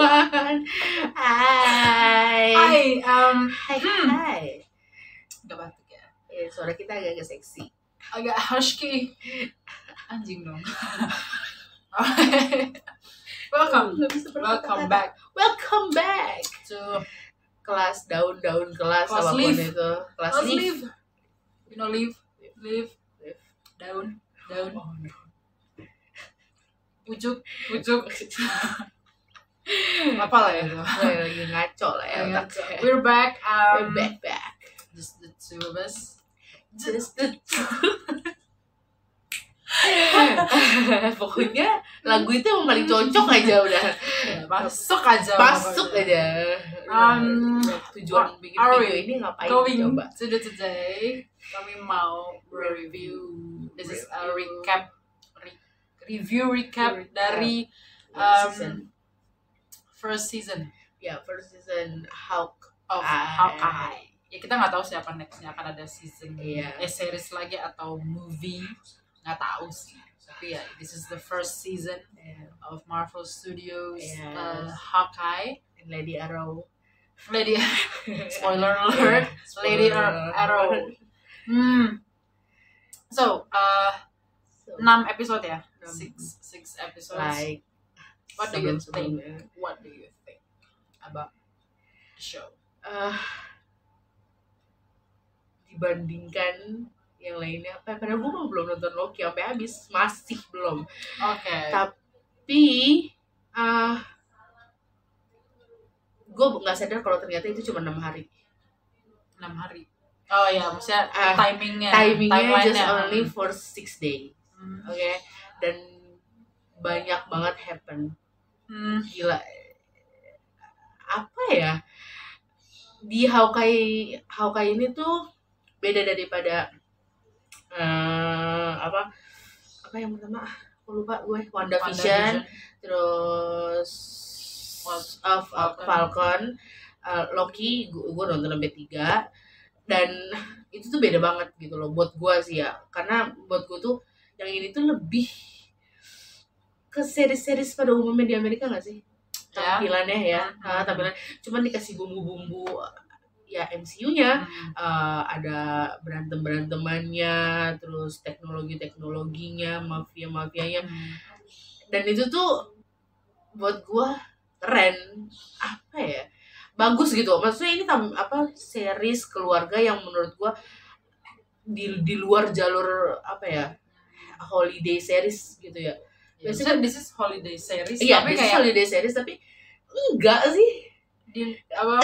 everyone. Hai. Hai, um, Hai. Hmm. Hai. udah batuk ya. Eh, suara kita agak-agak seksi. Agak husky. Anjing dong. welcome, welcome back Welcome back. to Kelas daun-daun kelas Kelas apa pun leaf. itu. Kelas leaf. leave. You know leave, leave, Leaf. daun, daun, Oh, no. pucuk, pucuk. Apa lah ya itu. Gue lagi ngaco lah ya. Ayo, otaknya. We're back. We're Um, back back. Just the two of us. Just the Pokoknya lagu itu yang paling cocok aja udah. Ya, masuk aja. Masuk aja. Um, Tujuan bikin video ini ngapain Going coba? to the today, kami mau review. This is a recap, re- review recap, Recap. dari um, season. First season Ya, first season Hawk. of Hawkeye. Ya kita nggak tahu siapa nextnya akan ada season, Iya. eh series lagi atau movie, nggak tahu sih. Tapi ya, this is the first season Yeah. of Marvel Studios Yes. uh, Hawkeye. Lady Arrow. Lady, spoiler alert, Lady Ar- Arrow. Hmm. So, uh, So, 6 episode ya? Enam. 6 6 episodes. like What do you think? What do you think about the show? Eh, dibandingkan yang lainnya apa padahal gue belum nonton Loki sampai habis masih belum Oke. tapi ah gue nggak sadar kalau ternyata itu cuma enam hari 6 hari. Oh ya, maksudnya Ah, timingnya, timingnya just only for six days Hmm. oke dan banyak banget happen Hmm. gila. Apa ya? Di Hawkeye Hawkeye ini tuh beda daripada eh apa? Apa yang pertama? Aku lupa gue. WandaVision terus Wal- of Falcon. Falcon, eh, Loki gue, gue nonton sampai tiga. Dan itu tuh beda banget gitu loh buat gue sih ya. Karena buat gue tuh yang ini tuh lebih ke series-series pada umumnya di Amerika gak sih Ya. tampilannya ya Hmm. Ah, tampilan cuman dikasih bumbu-bumbu ya MCU-nya Hmm. eh, ada berantem berantemannya terus teknologi teknologinya mafia mafianya Hmm. dan itu tuh buat gua keren apa ya bagus gitu maksudnya ini tam, apa series keluarga yang menurut gua di di luar jalur apa ya holiday series gitu ya Ya, Biasanya- this is holiday series, iya tapi this is kayak holiday series tapi enggak sih. Di apa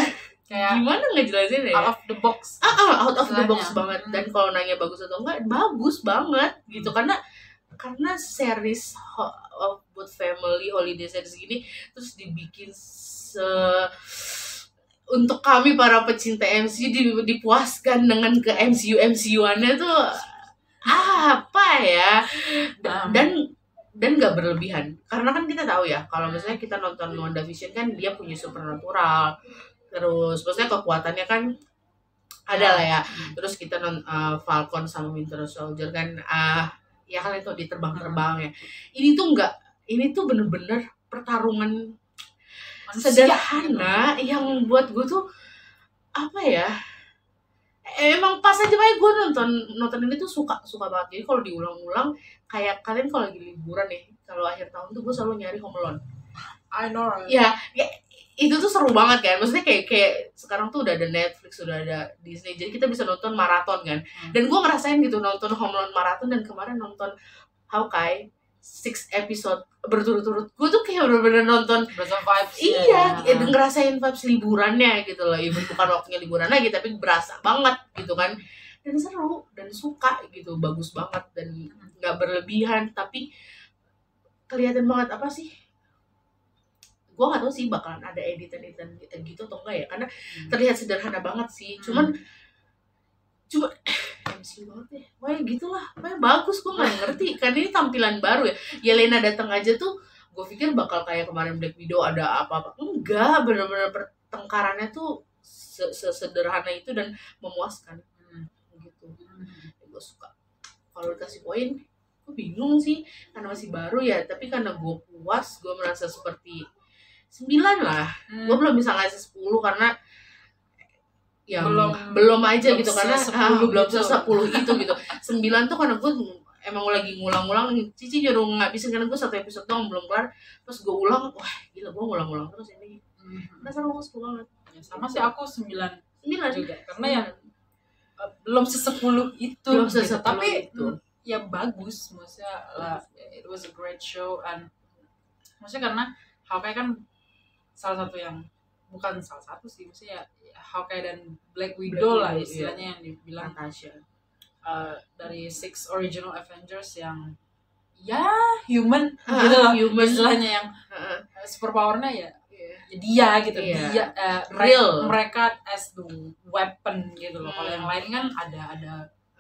kayak gimana ngejelasin ya? out of the box. ah, ah, out of the box banget. Hmm. dan kalau nanya bagus atau enggak bagus banget gitu. Karena karena series ho- of buat family holiday series gini terus dibikin se untuk kami para pecinta MCU di- dipuaskan dengan ke MCU MCU-annya tuh apa ya? Da- Um. dan dan nggak berlebihan. Karena kan kita tahu ya kalau misalnya kita nonton WandaVision kan dia punya supernatural. Terus maksudnya kekuatannya kan ada lah ya. Hmm. terus kita non uh, Falcon sama Winter Soldier kan ah ya kan itu di terbang-terbang ya. Ini tuh enggak ini tuh bener-bener pertarungan Manusia, sederhana yang buat gue tuh apa ya emang pas aja kayak gue nonton nonton ini tuh suka suka banget. Jadi kalau diulang-ulang kayak kalian kalau lagi liburan nih kalau akhir tahun tuh gue selalu nyari Home Alone. I know right. ya, ya itu tuh seru banget kan. Maksudnya kayak kayak sekarang tuh udah ada Netflix udah ada Disney jadi kita bisa nonton maraton kan. Hmm. dan gue ngerasain gitu nonton Home Alone maraton dan kemarin nonton Hawkeye six episode. Berturut-turut. Gue tuh kayak bener-bener nonton. Vibes iya ya. ngerasain vibes liburannya gitu loh. Even bukan waktunya liburan lagi tapi berasa banget gitu kan. Dan seru dan suka gitu. Bagus banget dan nggak berlebihan. Tapi kelihatan banget apa sih? Gue nggak tahu sih bakalan ada editan-editan gitu atau enggak ya. Karena Hmm. terlihat sederhana banget sih. Cuman cuma MCU banget ya Pokoknya gitulah. Pokoknya bagus gue nggak ngerti. Karena ini tampilan baru ya. Yelena datang aja tuh gue pikir bakal kayak kemarin Black Widow ada apa-apa. Enggak bener-bener pertengkarannya tuh se- sesederhana itu dan memuaskan. Hmm. gitu. Hmm. gue suka. Kalau dikasih poin gue bingung sih. Karena masih baru ya tapi karena gue puas gue merasa seperti sembilan lah. Hmm. gue belum bisa ngasih 10 karena yang Belum- belum, aja belum gitu karena se- ah, 10 belum gitu. se 10 itu gitu. 9 tuh karena gue emang lagi ngulang-ngulang Cici nyuruh ngabisin karena gue satu episode doang belum kelar. Terus gue ulang wah gila gue ngulang-ngulang terus ini. Hmm. rasa gue suka banget. Ya, sama sih aku sembilan 9 juga. Karena yang uh, belum sesepuluh itu belum gitu. sesepuluh tapi itu. mm, ya bagus maksudnya lah, it was a great show and maksudnya karena Hawkeye kan salah satu yang bukan salah satu sih maksudnya ya, Hawkeye dan Black Widow Black lah Widow, istilahnya yang dibilang Natasha uh, dari six original Avengers yang ya human Ah, gitu loh human. istilahnya yang uh, super powernya ya Iya. ya dia gitu Iya. dia uh, Real. mereka as the weapon gitu loh kalau Hmm. yang lain kan ada ada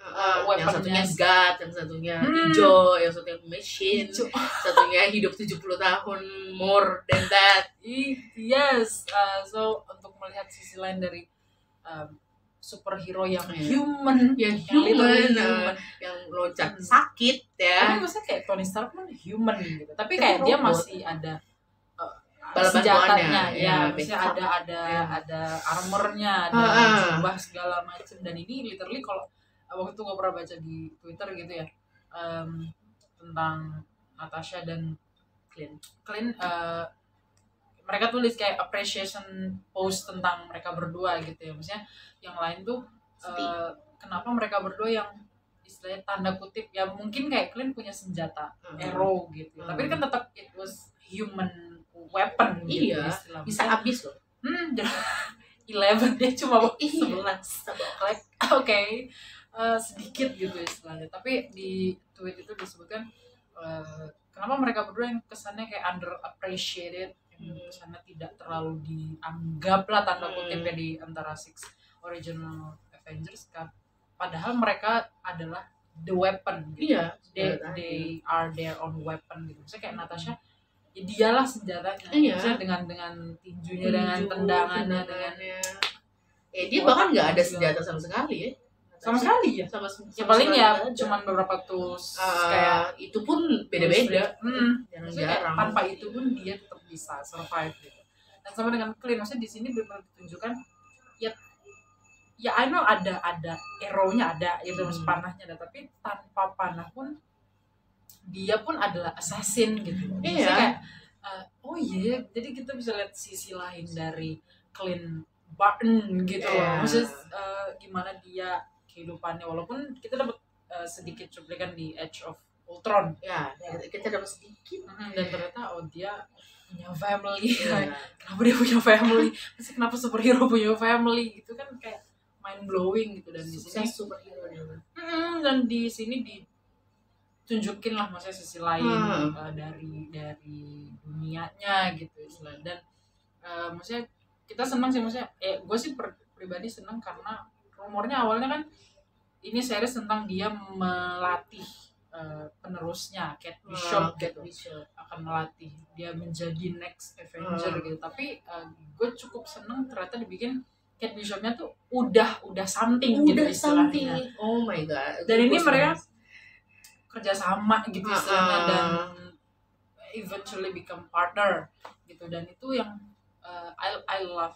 Heeh, yang satunya God, yang satunya Hmm. hijau, yang satunya machine, Hijau. satunya hidup 70 tahun more than that. Yes uh, so untuk melihat sisi lain dari um, superhero yang Iya. human Yang yang human, human. eh, yang loncat Hmm. sakit tapi ya. maksudnya kayak Tony Stark pun human gitu tapi Tapi kayak dia robot. masih ada uh, senjatanya ya, ya, maksudnya ada ada Ya. ada armornya ada ah. jubah segala macam dan ini literally kalau uh, waktu itu gue pernah baca di Twitter gitu ya um, tentang Natasha dan Clint Clint uh, mereka tulis kayak appreciation post tentang mereka berdua gitu ya maksudnya yang lain tuh uh, kenapa mereka berdua yang istilahnya tanda kutip ya mungkin kayak Clint punya senjata Hmm. arrow gitu Hmm. tapi kan tetap it was human weapon gitu Iya, istilahnya. Bisa habis loh. hmm, eleven dia cuma Iya. sebelas oke eh, sedikit gitu istilahnya tapi di tweet itu disebutkan eh, kenapa mereka berdua yang kesannya kayak underappreciated yang Hmm. kesannya tidak terlalu dianggap lah tanda Hmm. kutip ya di antara six original Avengers kan padahal mereka adalah the weapon gitu Iya. they, they are their own weapon gitu. Misalnya kayak Natasha, ya dialah senjatanya. Iya. Maksudnya dengan dengan tinjunya, Tinju, dengan tendangannya, dengan tendangannya. Eh dia bahkan nggak ada senjata sama sekali ya. Sama sekali ya. Sama, Ya paling sekali ya nggak ada. cuman beberapa tools Ah, kayak itu pun beda-beda. Hmm. Maksudnya Jarang-jarang. tanpa itu pun dia tetap bisa survive gitu. Dan sama dengan Clint, maksudnya di sini benar ditunjukkan ya ya I know ada ada arrow-nya ada gitu Hmm. panahnya ada tapi tanpa panah pun dia pun adalah assassin gitu Maksudnya Iya. kayak uh, oh iya jadi kita bisa lihat sisi lain dari Clint Barton gitu loh Iya. maksudnya uh, gimana dia kehidupannya walaupun kita dapat uh, sedikit cuplikan di Edge of Ultron Ya, kita dapat sedikit. Mm, dan ternyata oh dia punya family Iya. kenapa dia punya family Maksudnya kenapa superhero punya family gitu kan kayak mind blowing gitu dan di sini Sukses superhero dia. Mm, dan di sini ditunjukin lah maksudnya sisi lain Hmm. uh, dari dari dunianya gitu istilah dan uh, maksudnya kita senang sih maksudnya eh gue sih per- pribadi senang karena rumornya awalnya kan ini series tentang dia melatih uh, penerusnya Kate Bishop Ah, Kate gitu Bishop. akan melatih dia menjadi next Avenger Hmm. gitu tapi gue cukup seneng ternyata dibikin Kate Bishopnya tuh udah udah something gitu Udah something. istilahnya Oh my god. Dan ini mereka senang. kerja sama gitu istilahnya ah. dan eventually become partner gitu dan itu yang uh, I I love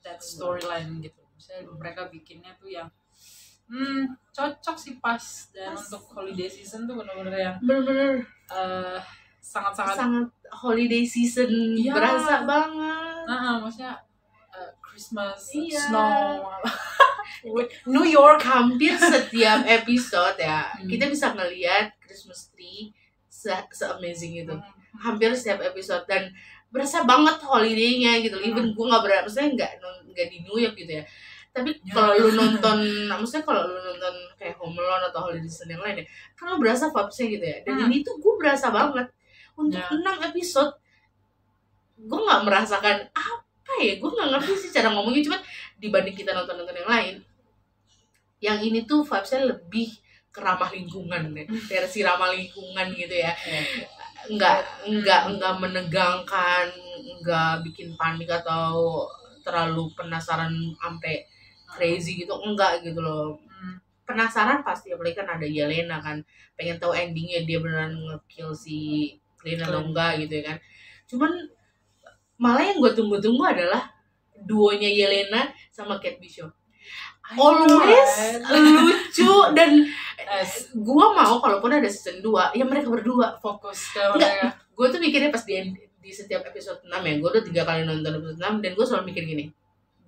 that storyline gitu misalnya mereka bikinnya tuh yang hmm cocok sih pas dan Pas. untuk holiday season tuh bener-bener yang bener-bener uh, sangat-sangat sangat holiday season Iya. berasa banget. Nah, maksudnya uh, Christmas, Iya. snow, New York. hampir setiap episode ya Hmm. kita bisa ngelihat Christmas tree se, amazing itu Hmm. hampir setiap episode dan berasa banget holiday-nya gitu Hmm. even gue nggak berasa maksudnya nggak nggak di New York gitu ya tapi Ya. kalau lu nonton maksudnya kalau lu nonton kayak Home Alone atau Holiday Season yang lain ya kan lu berasa vibes-nya gitu ya dan Hmm. ini tuh gue berasa banget untuk Ya. enam episode gue nggak merasakan apa ya gue nggak ngerti sih cara ngomongnya cuma dibanding kita nonton nonton yang lain yang ini tuh vibesnya lebih ke ramah lingkungan deh versi ramah lingkungan gitu ya nggak nggak nggak menegangkan nggak bikin panik atau terlalu penasaran sampai crazy gitu enggak gitu loh. Hmm. penasaran pasti apalagi kan ada Yelena kan pengen tahu endingnya dia beneran ngekill si Clint atau enggak gitu ya kan. Cuman malah yang gue tunggu-tunggu adalah duonya Yelena sama Kate Bishop. Always lucu dan Yes, gue mau kalaupun ada season 2 ya mereka berdua. Fokus ke mereka. Gue tuh mikirnya pas di di setiap episode 6 ya gue udah tiga kali nonton episode 6 dan gue selalu mikir gini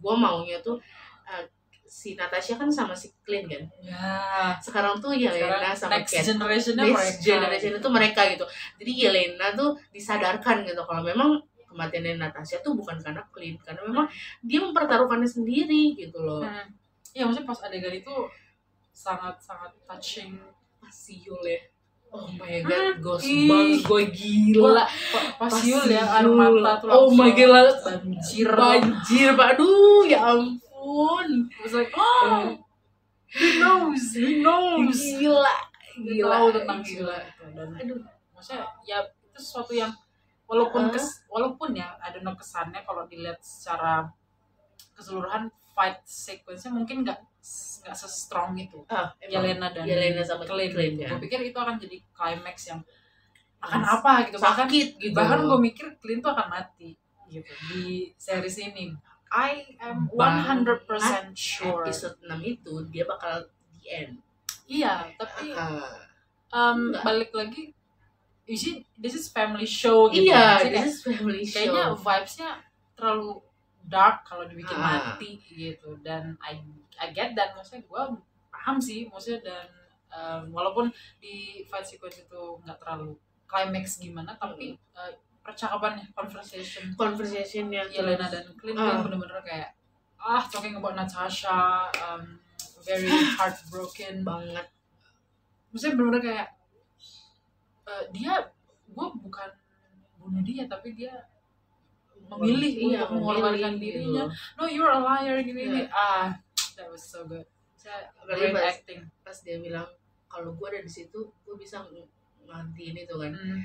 gue maunya tuh uh, si Natasha kan sama si Clint kan? Ya. Sekarang tuh Yelena sekarang sama next Kat generationnya next mereka generation itu mereka gitu. Jadi Yelena tuh disadarkan gitu kalau memang kematiannya Natasha tuh bukan karena Clint karena memang dia mempertaruhkannya sendiri gitu loh. Hmm. Iya maksudnya pas adegan itu sangat sangat touching. Pasti Yul ya. Oh my Hmm, god ghost banget. Gue gila. Pa- pas Pas Yul ya air mata tuh Oh my God. banjir. Banjir pak. Aduh ya ampun I was like oh he knows he knows. Gila gila. tahu tentang gila. Gila dan aduh. maksudnya ya itu sesuatu yang walaupun Uh-uh. kes, walaupun ya ada no kesannya kalau dilihat secara keseluruhan fight sequence-nya mungkin nggak nggak se-strong itu. Emang. Yelena dan Yelena sama Clint, gitu. ya. Gue pikir itu akan jadi climax yang akan apa gitu. Bahkan sakit gitu. bahkan gue mikir Clint tuh akan mati gitu di series ini I am 100% sure. episode 6 itu dia bakal di end. Iya tapi Ah. um, balik lagi you see this is family show gitu iya Maksudnya kayak- this is family show. kayaknya vibes-nya terlalu dark kalau dibikin Ah. mati gitu. Dan I I get that maksudnya gue paham sih maksudnya dan um, walaupun di fight sequence itu nggak terlalu climax gimana tapi uh, percakapannya conversation conversation yang Yelena dan Clint tuh Ah. yang bener-bener kayak ah talking about Natasha um, very heartbroken banget maksudnya bener-bener kayak eh, dia gue bukan bunuh dia tapi dia memilih Iya, untuk mengorbankan memilih, dirinya gitu. no you're a liar gini gini Iya. ah that was so good Saya great pas- acting pas dia bilang kalau gue ada di situ gue bisa ng- ngantiin itu kan Hmm.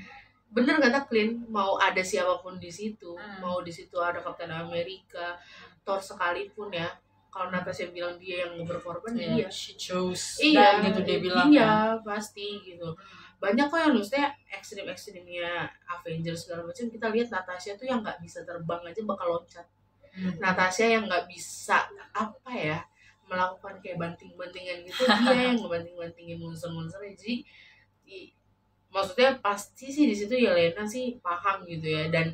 Bener kata Clint mau ada siapa pun di situ Hmm. mau di situ ada Kapten Amerika Thor sekalipun ya kalau Natasha bilang dia yang berkorban Yeah, dia she chose iya gitu dia bilang iya kan. pasti gitu banyak kok yang maksudnya ekstrim ekstrimnya Avengers segala macam kita lihat Natasha tuh yang nggak bisa terbang aja bakal loncat Hmm. Natasha yang nggak bisa apa ya melakukan kayak banting-bantingan gitu dia yang ngebanting-bantingin monster-monsternya jadi maksudnya pasti sih di situ Yelena sih paham gitu ya. Dan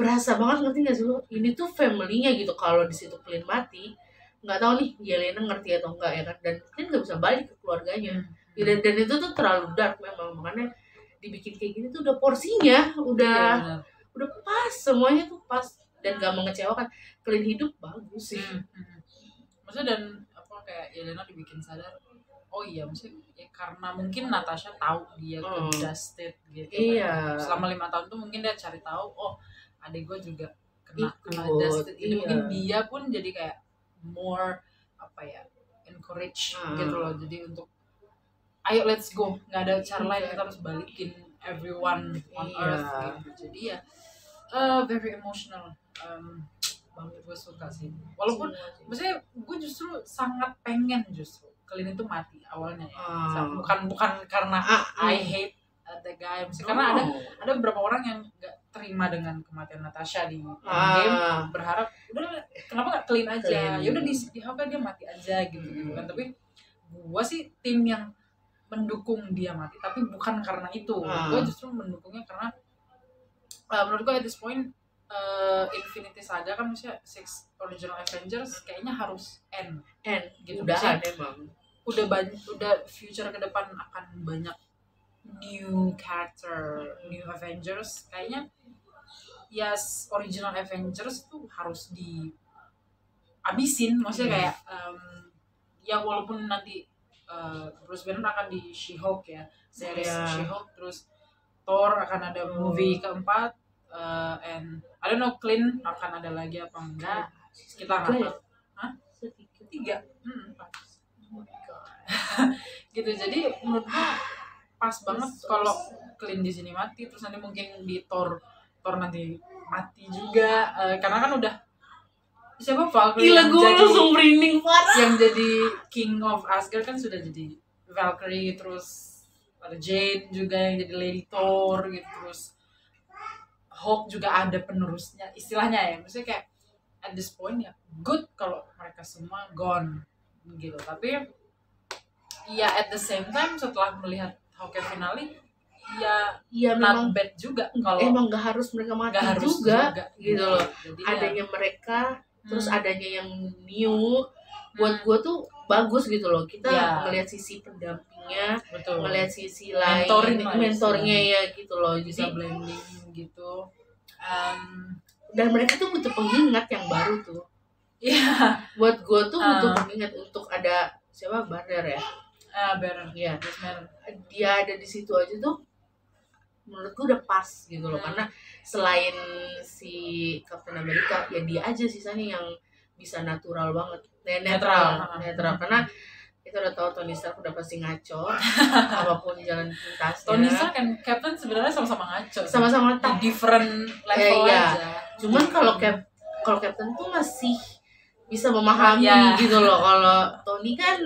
berasa banget ngerti gak sih lo? Ini tuh family-nya gitu. Kalau di situ Clint mati nggak tahu nih Yelena ngerti atau enggak ya kan? Dan Clint nggak bisa balik ke keluarganya. Hmm. dan, dan itu tuh terlalu dark memang. Makanya dibikin kayak gini tuh udah porsinya udah benar. udah pas semuanya tuh pas. Dan gak mengecewakan. Clint hidup bagus sih. Hmm, hmm. Maksudnya dan apa kayak Yelena dibikin sadar oh iya maksudnya ya karena mungkin Natasha tahu dia Hmm. ke Dusted gitu Iya. kan. selama lima tahun tuh mungkin dia cari tahu oh adik gue juga kena kena Dusted ini iya. mungkin dia pun jadi kayak more apa ya encourage Hmm. gitu loh jadi untuk ayo let's go nggak ada cara lain Iya. kita harus balikin everyone on Iya. earth gitu jadi ya eh, very emotional um, banget gue suka sih walaupun sih. maksudnya gue justru sangat pengen justru Clint itu mati awalnya ya. Ah. bukan bukan karena Ah, I hmm. hate the guy Maksudnya karena ada Oh. ada beberapa orang yang nggak terima dengan kematian Natasha di game Ah. berharap udah kenapa nggak clean aja ya udah di di apa dia mati aja gitu gitu kan tapi gua sih tim yang mendukung dia mati tapi bukan karena itu Ah. gua justru mendukungnya karena uh, menurut gua at this point uh, Infinity Saga kan maksudnya six original Avengers kayaknya harus end. And gitu udahan emang. udah banyak udah future ke depan akan banyak new character new Avengers. Kayaknya yes original Avengers tuh harus di abisin maksudnya Iya. kayak em, ya walaupun nanti uh, Bruce Banner akan di She-Hulk ya. Series Iya. She-Hulk terus Thor akan ada Hmm. movie keempat uh, and I don't know Clint akan ada lagi apa enggak. Kita nggak ya? tahu Hah? Tiga. Hmm, pas Oh gitu jadi menurut gue pas banget kalau. Clint di sini mati terus nanti mungkin di Thor Thor nanti mati juga Eh, karena kan udah siapa? Valkyrie Gila yang gue jadi langsung merinding parah. yang jadi King of Asgard kan sudah jadi Valkyrie terus ada Jade juga yang jadi Lady Thor gitu terus Hulk juga ada penerusnya istilahnya ya. Maksudnya kayak at this point ya good kalau mereka semua gone gitu. Tapi ya at the same time setelah melihat Hawkeye finale ya Iya not memang bad juga kalau emang nggak harus mereka mati nggak harus juga, juga, gitu loh. Jadi ya, adanya mereka terus hmm, adanya yang new buat hmm, gue tuh bagus gitu loh. Kita Ya. ngelihat sisi pendampingnya betul. ngelihat sisi lain mentornya ya gitu loh bisa jadi blending gitu. Um, dan mereka tuh butuh pengingat yang baru tuh. Ya buat gue tuh butuh Ah. pengingat untuk ada siapa? Barner ya? Ah Iya. Yes man dia ada di situ aja tuh menurut gue udah pas gitu loh. Hmm. karena selain si Captain America ya dia aja sisanya yang bisa natural banget. Ne- netral Netral. netral. Karena kita udah tahu Tony Stark udah pasti ngaco. Apa pun jalan pintasnya Tony Stark dan Captain sebenarnya sama-sama ngaco sama-sama tak different level iya. aja. Cuman kalau Cap kalau Captain tuh masih bisa memahami Ya. gitu loh. Kalau Tony kan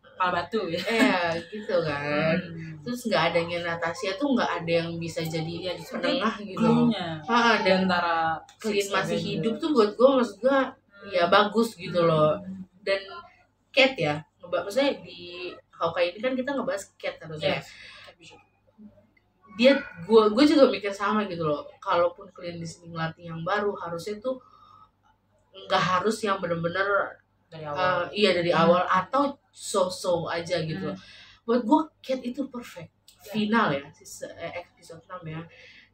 kepala batu ya. Eh gitu kan. Hmm. terus nggak adanya Natasha tuh nggak ada yang bisa jadi justru penengah gitu. Ah, dan antara Clint masih hidup tuh buat gue maksud gue ya bagus gitu loh. Hmm. dan Cat ya maksudnya di Hawkeye ini kan kita ngebahas Cat harusnya Yes. dia gue gue juga mikir sama gitu loh kalaupun Clint di sini ngelatih yang baru harusnya tuh nggak harus yang bener-bener dari awal uh, iya dari Hmm. awal atau so-so aja gitu Hmm. buat gue Cat itu perfect Ya. final ya eh, episode 6 ya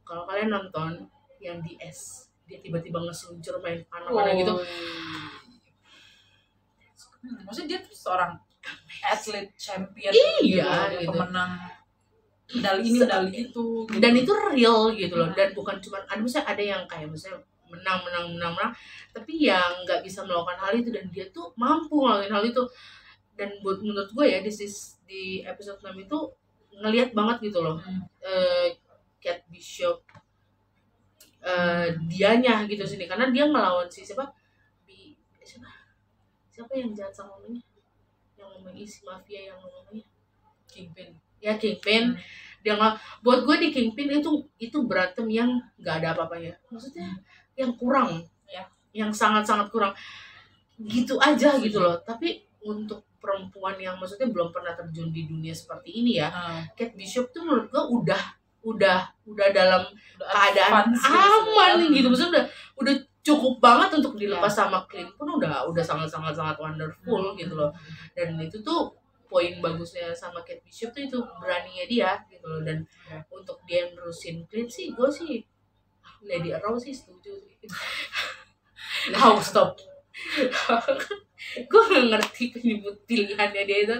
kalau kalian nonton yang di S dia tiba-tiba ngeseluncur main panah-panah gitu Hmm, maksudnya dia tuh seorang atlet champion Iya, dia gitu. pemenang medali ini medali itu gitu. dan itu real gitu loh Hmm. dan bukan cuma ada misalnya ada yang kayak misalnya menang menang menang menang tapi yang nggak bisa melakukan hal itu dan dia tuh mampu ngelakuin hal itu dan buat menurut gue ya di di episode 6 itu ngelihat banget gitu loh Hmm. eh Cat Bishop eh dianya gitu sini karena dia ngelawan si siapa siapa yang jahat sama mamanya yang ngomongin isi mafia yang ngomongnya Kingpin ya Kingpin Hmm. dia nggak buat gue di Kingpin itu itu berantem yang nggak ada apa-apanya. Maksudnya yang kurang. Ya. yang sangat-sangat kurang. Gitu aja gitu loh. Tapi untuk perempuan yang maksudnya belum pernah terjun di dunia seperti ini ya Ah, Kate Bishop tuh menurut gue udah udah udah dalam udah keadaan gitu aman gitu. Maksudnya udah udah cukup banget untuk dilepas sama Clint pun udah udah sangat sangat sangat wonderful Hmm. gitu loh dan itu tuh poin bagusnya sama Kate Bishop tuh itu beraninya dia gitu loh dan Ya. untuk dia nerusin Clint sih gue sih Lady Arrow sih setuju How stop gue gak ngerti penyebut pilihannya dia itu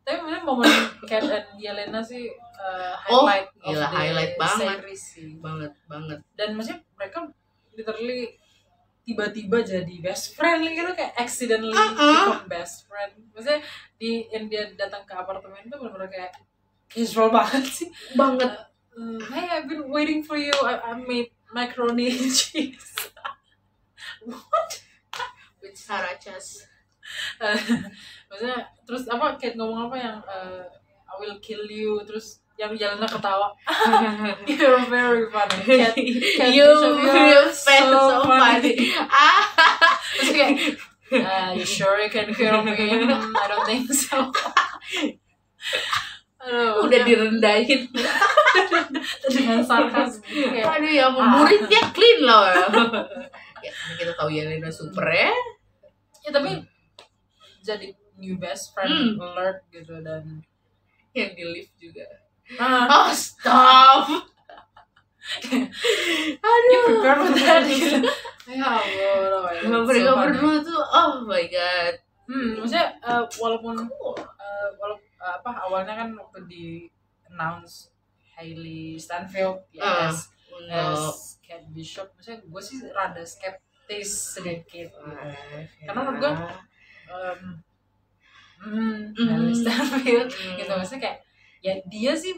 tapi sebenarnya momen Cat dan Yelena sih uh, Oh, highlight of gila, highlight banget. series sih. banget banget dan maksudnya mereka literally tiba-tiba jadi best friend gitu kayak accidentally Uh-uh. become best friend. Maksudnya di yang dia datang ke apartemen itu benar-benar kayak casual banget sih. Banget. Uh, hey I've been waiting for you. I, I made macaroni and cheese. With Sarachas Uh, maksudnya terus apa Kate ngomong apa yang uh, I will kill you terus yang jalannya ketawa. You're very funny. Cat, Cat you you're so so funny. ah terus kayak uh, you sure you can kill me? Hmm, I don't think so. Aduh, udah direndahin. Dengan sarkas. Kayak aduh ya muridnya clean loh. Ya kita tahu Yelena super ya. Ya tapi jadi new best friend alert gitu dan yang di lift juga ah, oh stop you aduh prepare for that? Gitu ya Allah oh so berdua tuh oh my god. Hmm maksudnya uh, walaupun cool. uh, walaupun uh, apa awalnya kan waktu di announce Hailey Stanfield ya Ah, as, untuk as Cat Bishop. Maksudnya gue sih rada skeptis sedikit. Karena Karena menurut gua, um, hmm, Hmm. Hailey Stanfield Hmm. gitu. Maksudnya kayak ya dia sih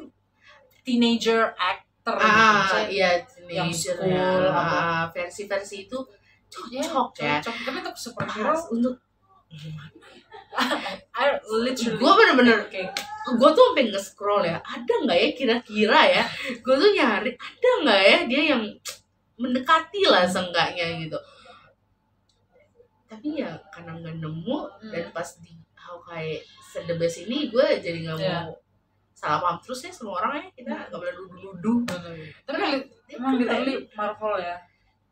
teenager actor gitu. ah Maksudnya, iya yang school, ya. Ah, versi-versi itu ya, cocok. Ya. Cocok tapi untuk superhero. untuk I literally gue bener-bener kayak gue tuh sampai nge-scroll ya ada nggak ya kira-kira ya? Gue tuh nyari ada nggak ya dia yang mendekati lah seenggaknya gitu. Tapi ya karena nggak nemu dan pas di Hawkeye Sedebes ini gue jadi nggak mau Iya. Salah paham. Terus ya semua orang ya kita nggak boleh nuduh-nuduh tapi li- Dia emang keren. literally Marvel ya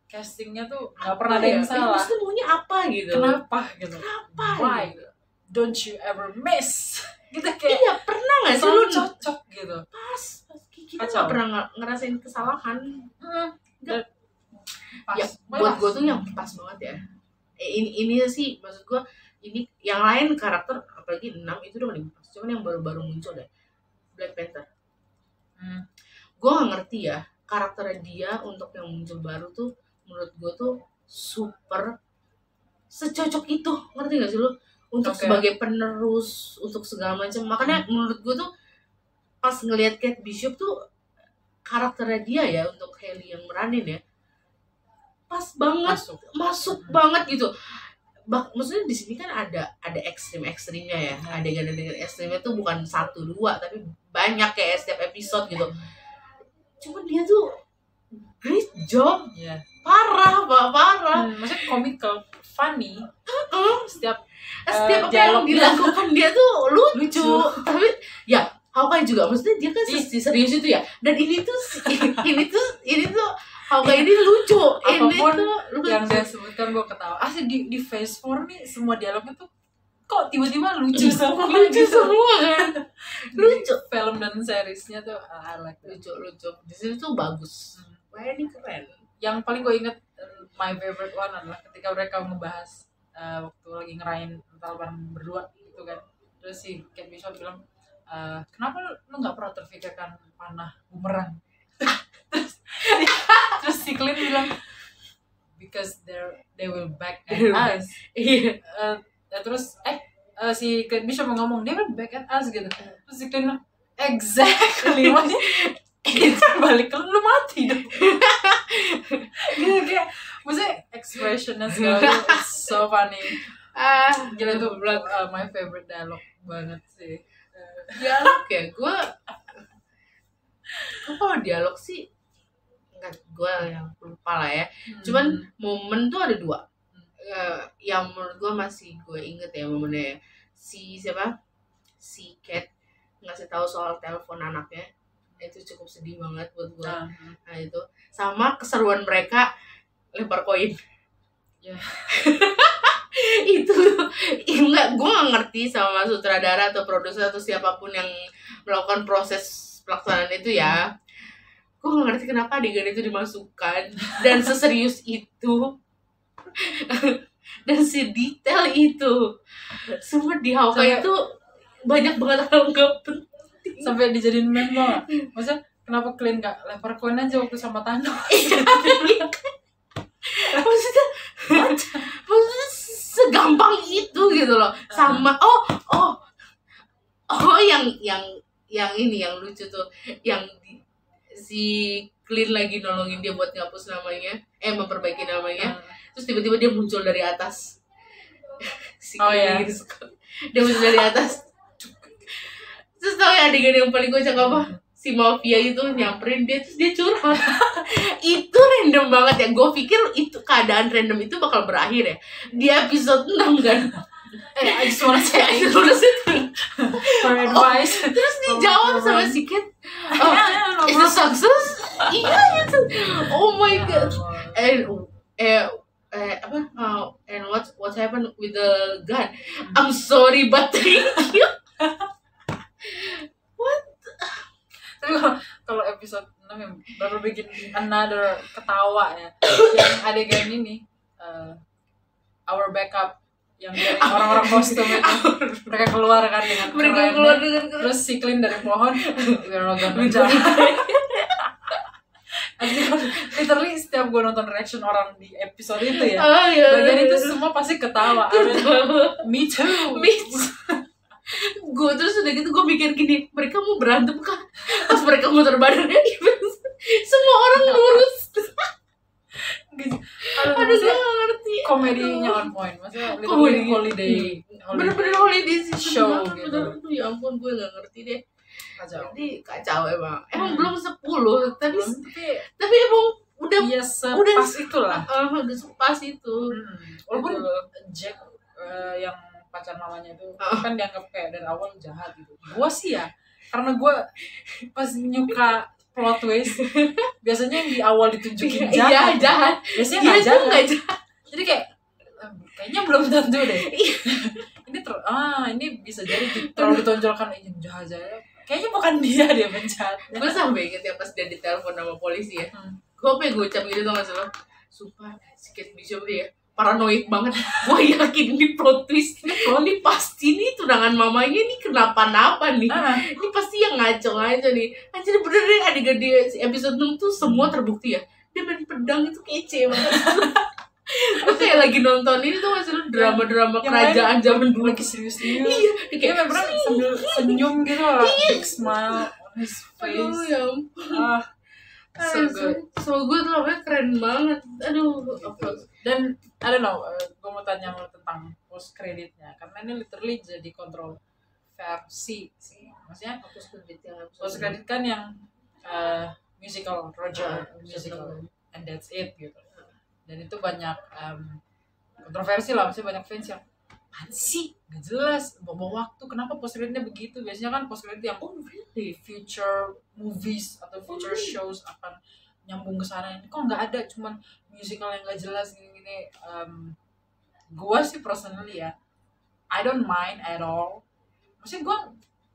castingnya tuh nggak pernah ada Apa yang ya? salah. Maksudnya maunya apa gitu? Kenapa gitu? Kenapa why gitu? don't you ever miss? Gitu kayak iya pernah nggak sih lu cocok gitu. Pas pas. Kita nggak pernah nge- ngerasain kesalahan. Hmm. Nggak. pas. Ya buat gue tuh yang pas banget ya. Eh, ini ini sih maksud gue ini yang lain karakter apalagi enam itu udah paling pas. Cuman yang baru-baru muncul deh Black Panther. Hmm. gue gak ngerti ya karakternya dia untuk yang muncul baru tuh menurut gue tuh super secocok itu. Ngerti gak sih lu? Untuk Oke. sebagai penerus untuk segala macam. Makanya menurut gue tuh pas ngelihat Kate Bishop tuh karakternya dia ya untuk Haley yang meranin ya pas banget masuk. masuk Mhm. banget gitu Bak, maksudnya di sini kan ada ada ekstrim ekstrimnya ya. Adegan-adegan ekstrimnya tuh bukan satu dua tapi banyak kayak setiap episode gitu. Cuman dia tuh great job. Iya. parah pak parah. Hmm, maksudnya comical funny. Setiap setiap apa yang dilakukan dia tuh lucu, Lucu. tapi ya Hawkeye juga maksudnya dia kan si- serius itu ya? dan ini tuh ini tuh ini tuh Hawkeye ini lucu. Ini tuh lucu. yang dia sebutkan gue ketawa. Asli di di Phase 4 nih semua dialognya tuh kok tiba-tiba lucu semua lucu gitu. semua kan. Lucu. film dan seriesnya tuh I like that. lucu lucu. Di sini tuh bagus. Hmm. wah ini keren. Yang paling gue inget uh, my favorite one adalah ketika mereka ngebahas uh, waktu lagi ngerayain Natal bareng berdua gitu kan. Terus si Kate Bishop bilang uh, kenapa lu- lu nggak pernah terfikirkan panah bumerang terus si Clint bilang because they they will back at us. Iya. Uh, terus eh uh, si Bishop mau ngomong dia will back at us gitu. Terus si Clint bilang exactly maksudnya itu balik ke lu mati dong. Gitu kayak maksudnya expressionnya segala it's so funny. Ah. Gila tuh uh, my favorite dialogue banget sih. Uh, dialog ya? Gue gue kalau dialog sih nggak gue yang lupa lah ya. Cuman momen tuh ada dua. Eh, yang menurut gue masih gue inget ya momennya ya. si siapa? Si Cat ngasih tahu soal telepon anaknya. Itu cukup sedih banget buat gue nah, nah itu. Sama keseruan mereka lempar koin. Ya. itu. Enggak gue gak ngerti sama sutradara atau produser atau siapa pun yang melakukan proses pelaksanaan itu ya gue gak ngerti kenapa adegan itu dimasukkan. Dan seserius itu dan sedetail itu. Semua di Hawkeye Sampai- itu banyak banget hal gak penting. Sampai dijadiin meme maksudnya kenapa kalian nggak? Lempar koin aja waktu sama Thanos maksudnya maksudnya segampang itu gitu loh. Sama oh oh oh yang yang yang ini yang lucu tuh. Yang di- si Clint lagi nolongin dia buat ngapus namanya. Eh memperbaiki namanya. Terus tiba-tiba dia muncul dari atas. Si Oh, iya. suka- dia muncul dari atas. Terus tau ya adegan yang paling kocak apa? Si mafia itu nyamperin dia terus dia curhat. Itu random banget ya. Gue pikir itu keadaan random itu bakal berakhir ya. Di episode 6 kan? Eh I just wanna say I terus for advice. Terus dijawab sama si Kat oh, Yeah, no is it success iya oh my god. and eh eh apa? Uh, and what what happened with the gun? I'm sorry but thank you. Tapi kalau kalau episode 6 yang baru bikin another ketawa ya. yang adegan ini uh, our backup yang orang-orang kostum itu. Mereka keluar kan dengan mereka keluar dengan terus si Clint dari pohon. We're not gonna Asli, literally setiap gue nonton reaction orang di episode itu ya. Ah ya bagian itu semua pasti ketawa. Me too. Me gue terus udah gitu gue mikir gini mereka mau berantem kah? Pas mereka muter badan semua orang lurus. Aduh gue maksudnya gak ngerti komedinya on point maksudnya boleh? holiday bener-bener holiday season show gitu. ya ampun gue gak ngerti deh kacau jadi kacau emang emang Hmm. belum 10 tapi tapi emang udah ya sepas itulah ah, udah sepas itu Hmm. walaupun. Jack eh, yang pacar mamanya itu kan dianggap kayak dari awal jahat gitu gua sih ya karena gua pas nyuka plot twist. Biasanya yang di awal ditunjukin iya jahat. jahat. Biasanya dia nggak tuh jahat. nggak jahat jadi kayak "Eh, kayaknya belum tentu deh. Iya. ini ter ah ini bisa jadi di- terlalu ditonjolkan. Ini jahat jahat. Kayaknya bukan dia dia penjahat gue sampai inget ya pas dia ditelepon sama polisi ya. Hmm. gue ya gue ucap gitu tau gak sih lo? Sumpah si Kate Bishop dia paranoid banget. Gue yakin ini plot twist. Ini pasti nih tunangan mamanya ini kenapa-napa nih. Ah, ini pasti yang ngaco-ngaco nih. Anjir bener deh adegan di episode 6 tuh semua terbukti ya. Dia main pedang itu kece banget. Gue kayak lagi nonton ini tuh masih drama-drama kerajaan zaman dulu. lagi serius serius iya dia memang sambil senyum gitu lah big smile his aduh face. ya ampun. ah so good so good pokoknya keren banget. Aduh dan I don't know gue mau tanya mau tentang post kreditnya karena ini literally jadi kontroversi sih. Maksudnya hapus kreditnya post kredit kan yang eh, musical Ah, Roger musical. And that's it gitu. Dan itu banyak em, kontroversi lah. Maksudnya banyak fans yang apaan sih? Gak jelas. Bawa waktu. Kenapa post creditnya begitu? Biasanya kan post credit yang oh really? Future movies atau future Hmm. shows akan nyambung ke sana. Ini kok nggak ada? Cuman musical yang nggak jelas gini-gini. Um, gua sih personally ya I don't mind at all. Maksudnya gua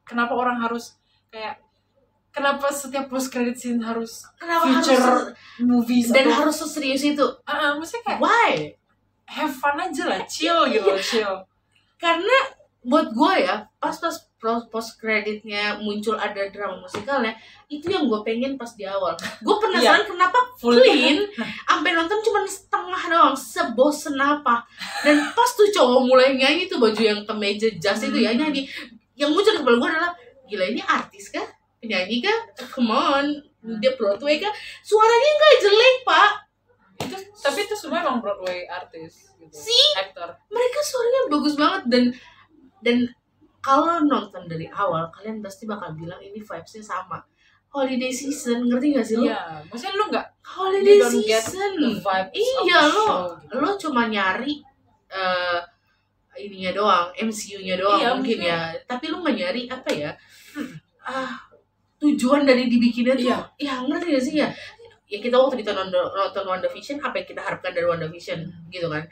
kenapa orang harus kayak kenapa setiap post credit scene harus kenapa future harus movies dan atau, harus seserius itu? Ah, maksudnya kayak why have fun aja lah chill gitu loh chill. Karena buat gue ya pas pas post kreditnya muncul ada drama musikalnya itu yang gue pengen pas di awal. Gue penasaran kenapa full Clean sampai nonton cuma setengah doang sebosen apa. Dan pas tuh cowok mulai nyanyi tuh baju yang kemeja jas itu ya Hmm. nyanyi. Yang muncul di kepala gue adalah gila ini artis kah? Penyanyi kah? Come on dia Broadway kah? Suaranya nggak jelek pak itu tapi itu semua emang Broadway artis gitu sih actor mereka suaranya bagus banget dan dan kalau nonton dari awal kalian pasti bakal bilang ini vibesnya sama holiday season ngerti gak sih lo Iya, maksudnya lu nggak holiday season the vibes Iya, lo- show, gitu. lo cuma nyari eh ininya doang MCU-nya doang Iya, mungkin ya tapi lu nggak nyari apa ya Hmm. ah tujuan dari dibikinnya tuh Iya. ya ngerti gak sih ya ya kita waktu kita nonton nonton WandaVision apa yang kita harapkan dari WandaVision Hmm. gitu kan.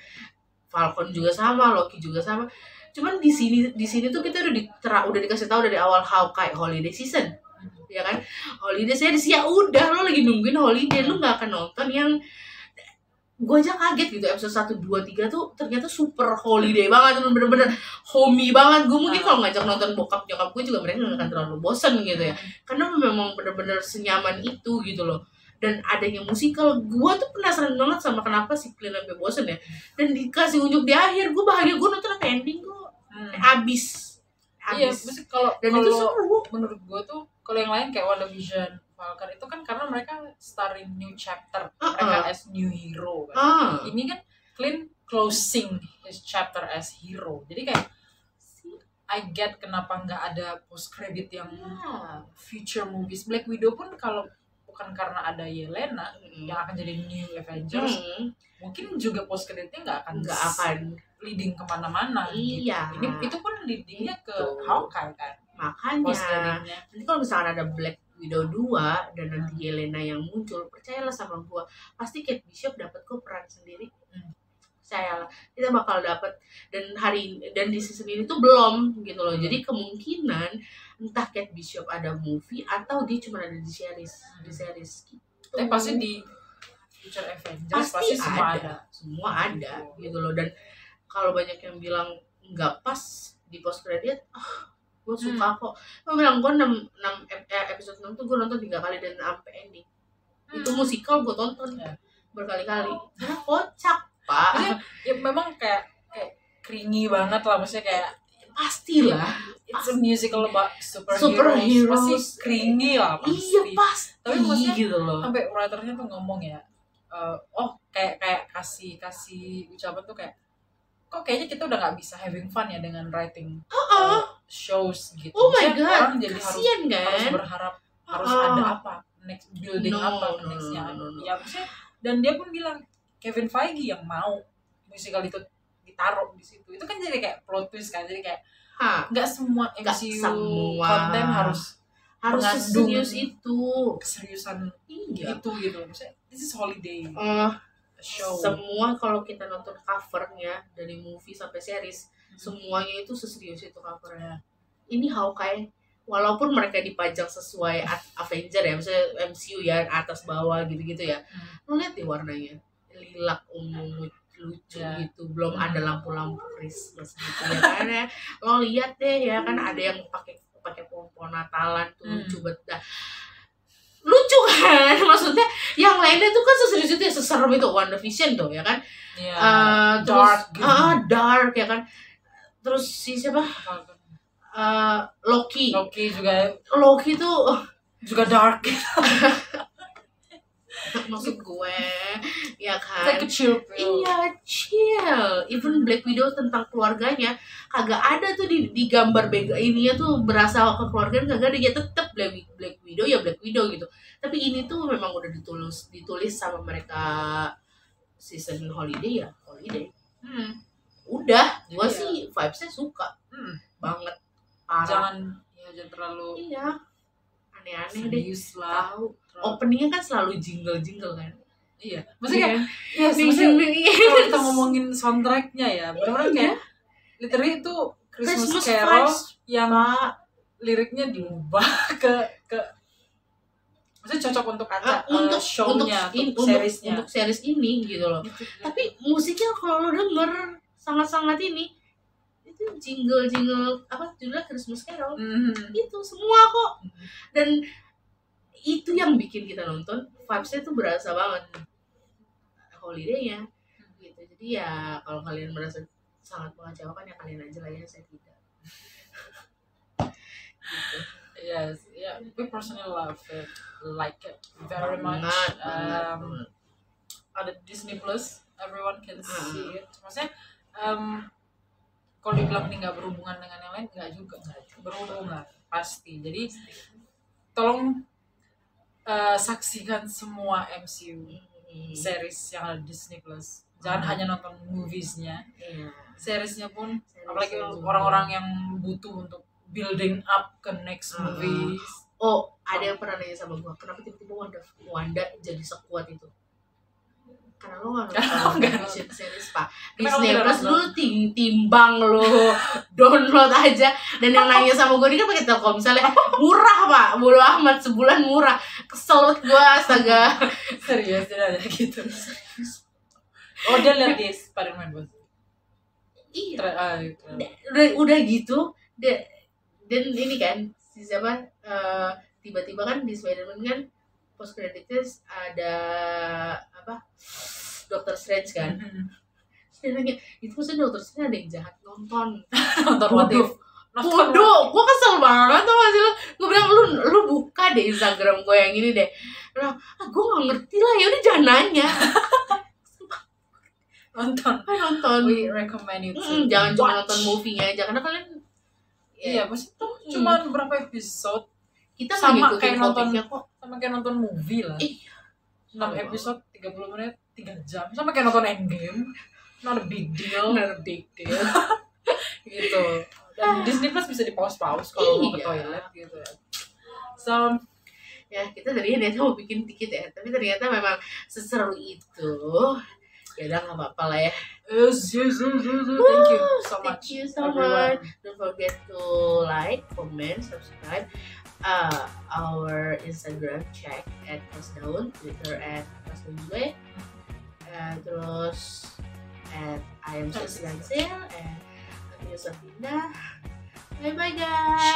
Falcon juga sama Loki juga sama. Cuman di sini di sini tuh kita udah ditera, udah dikasih tahu dari awal Hawkeye holiday season ya kan. Holiday series ya udah lo lagi nungguin holiday lo nggak akan nonton yang gue aja kaget gitu episode 1, 2, 3 tuh ternyata super holiday banget bener-bener homey banget. Gue mungkin kalau ngajak nonton bokap nyokap gue juga mereka gak akan terlalu bosan gitu ya. Karena memang bener-bener senyaman itu gitu loh dan adanya musikal gue tuh penasaran banget sama kenapa si Clint sampai bosen ya dan dikasih unjuk di akhir gue bahagia gue nonton sampai ending gue Hmm. abis Iya, abis maksudnya kalau dan kalau itu seru menurut gue tuh kalau yang lain kayak WandaVision, Falcon itu kan karena mereka starting new chapter, Uh-uh. mereka as new hero kan. ah Ini kan Clint closing his chapter as hero. Jadi kayak I get kenapa nggak ada post credit yang ya future movies. Black Widow pun kalau bukan karena ada Yelena yang akan jadi new Avengers, Hmm, mungkin juga post creditnya nggak akan nggak akan leading ke mana-mana. gitu. Iya. Ini itu pun leadingnya ke Gitu. Hawkeye kan. makanya nanti kalau misalkan ada Black Widow 2 dan nanti Yelena yang muncul percayalah sama gua pasti Kate Bishop dapat kok peran sendiri Hmm. percayalah kita bakal dapat dan hari dan di season ini tuh belum gitu loh Hmm. jadi kemungkinan entah Kate Bishop ada movie atau dia cuma ada di series di series gitu. Tapi pasti di Future Avengers pasti, pasti, semua ada. ada. semua ada gitu loh. Dan kalau banyak yang bilang nggak pas di post credit ah gue suka kok. Gue bilang gue 6, 6 episode 6 tuh gue nonton tiga kali dan sampai ending. Itu Hmm. musikal gue tonton Ya. berkali-kali. Karena kocak pak. Maksudnya, ya memang kayak kayak cringy banget lah. Maksudnya kayak pastilah. It's a musical about superheroes, Superheroes. pasti cringy lah pasti. Iya pasti. Tapi maksudnya- gitu loh. sampai writernya tuh ngomong ya eh, oh kayak kayak kasih kasih ucapan tuh kayak kok kayaknya kita udah nggak bisa having fun ya dengan writing Oh, shows gitu. Oh my god, orang jadi harus kasian harus kan? berharap harus Oh. ada apa next building No, apa nextnya no, no, no. ya maksudnya dan dia pun bilang Kevin Feige yang mau. Musikal itu ditaruh di situ itu kan jadi kayak plot twist kan jadi kayak nggak semua MCU semua. konten harus harus serius itu. keseriusan Iya. itu gitu maksudnya this is holiday Eh, show semua kalau kita nonton covernya dari movie sampai series, Hmm. semuanya itu seserius itu covernya. Ini Hawkeye walaupun mereka dipajang sesuai Avenger ya, misalnya MCU ya atas bawah gitu-gitu ya. Hmm. Lo lihat deh warnanya, lilac ungu lucu Ya. gitu, belum Hmm. ada lampu-lampu Christmas gitu ya kan ya. Lo lihat deh ya kan ada yang pakai pakai pohon Natalan tuh Hmm. lucu banget. Dah. lucu kan maksudnya yang lainnya tuh kan seserius itu ya seserem itu WandaVision tuh ya kan Iya. Eh, terus, dark gitu. ah, dark ya kan terus si siapa Eh, Loki Loki juga Loki tuh oh, juga dark maksud gue ya kan like chill pill Iya, chill. Even Black Widow tentang keluarganya kagak ada tuh di, di gambar bega ininya tuh berasa ke keluarganya kagak ada ya tetap Black, Black Widow ya Black Widow gitu. Tapi ini tuh memang udah ditulis ditulis sama mereka season holiday ya holiday. Hmm. Udah, gua Iya. sih vibesnya suka Hmm. banget. Parah. jangan ya jangan terlalu Iya. Aneh-aneh deh. serius lah Tahu. Openingnya kan selalu jingle-jingle kan. iya maksudnya kayak Iya, yes, maksudnya Yes. kalau kita ngomongin soundtracknya ya benar-benar Iya. kayak literally itu Christmas, Christmas Carol yang Pak, liriknya diubah ke ke maksudnya cocok untuk kaca Ah, untuk eh, show-nya untuk, in- untuk, untuk, seriesnya untuk series ini gitu loh. Gitu. Tapi musiknya kalau lo denger sangat-sangat ini itu jingle jingle apa judulnya Christmas Carol. Mhm. itu semua kok. Dan itu yang bikin kita nonton. Vibesnya tuh berasa banget. Holiday-nya. Gitu. Jadi ya kalau kalian merasa sangat mengecewakan ya kalian aja lah ya saya tidak. Gitu. yes yeah we personally love it like it very much. um, ada Disney Plus everyone can Ah. see it. Maksudnya um, kalau dibilang ini nggak berhubungan dengan yang lain nggak juga berhubungan pasti jadi tolong uh, saksikan semua MCU Hmm, series yang ada di Disney Plus jangan Hmm. hanya nonton moviesnya iya. seriesnya pun Series apalagi orang-orang yang butuh untuk building up ke next Ah. movies Oh, ada yang pernah nanya sama gua, kenapa tiba-tiba Wanda, Wanda jadi sekuat itu? Karena lo gak lo nonton television series, Pak. Lo Disney Plus lu ting timbang lo download aja. Dan yang nanya sama gua, ini kan pakai Telkomsel ya. Murah, Pak. Bodo amat, sebulan murah. Kesel banget gua, astaga. serius tidak ada gitu oh dia lihat di Spider-Man bos Iya. Tra- ah, itu. udah udah gitu da- dan ini kan si siapa eh, tiba-tiba kan di Spider-Man kan post creditnya ada apa Doctor Strange kan. Terus dia nanya itu maksudnya Doctor Strange ada yang jahat nonton? Nonton what bodoh if bodoh gue kesel banget tuh masih lu? Gue bilang lu lu buka deh Instagram gue yang ini deh. Nah ah, gue nggak ngerti lah ya udah jangan nanya. Nonton. Kan nonton. We recommend you to Mm, jangan cuma nonton movie-nya aja karena kalian ya, iya pasti tuh cuma berapa episode kita Sama kayak nonton- komiknya kok sama kayak nonton movie lah Iya. 6 Sama. episode 30 menit 3 jam sama kayak nonton Endgame not a big deal Not a big deal. gitu dan Disney Plus bisa di pause pause kalau mau ke Iya. toilet gitu ya so ya kita tadinya niatnya mau bikin dikit ya tapi ternyata memang seseru itu ya udah nggak apa-apa lah ya yes, yes, yes, yes, thank you so Thank much you so everyone. much. Don't forget to like, comment, subscribe. Uh, our Instagram check at Kasdaun, Twitter at Kasdaun juga. Uh, terus at I am Sesilansel and I'm Yusufina. Bye bye guys.